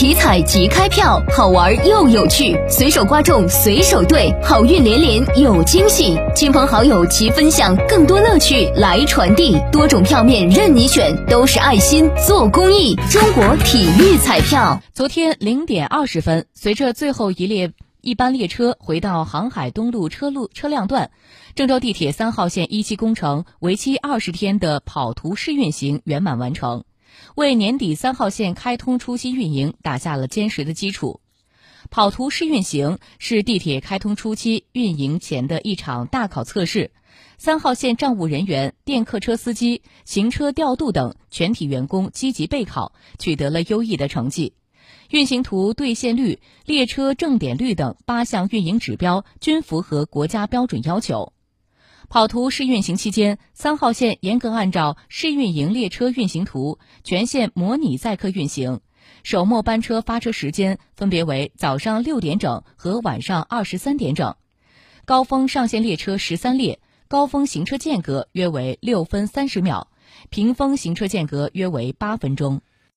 体彩即开票，好玩又有趣，随手刮中随手兑，好运连连有惊喜，亲朋好友齐分享，更多乐趣来传递。多种票面任你选，都是爱心做公益。中国体育彩票。昨天零点二十分，随着最后一列一班列车回到航海东路车路车辆段，郑州地铁三号线一期工程为期二十天的跑图试运行圆满完成。为年底三号线开通初期运营打下了坚实的基础。跑图试运行是地铁开通初期运营前的一场大考测试，三号线站务人员、电客车司机、行车调度等全体员工积极备考，取得了优异的成绩。运行图兑现率、列车正点率等八项运营指标均符合国家标准要求。跑图试运行期间，三号线严格按照试运营列车运行图全线模拟载客运行。首末班车发车时间分别为早上六点整和晚上二十三点整。高峰上线列车十三列，高峰行车间隔约为六分三十秒，平峰行车间隔约为八分钟。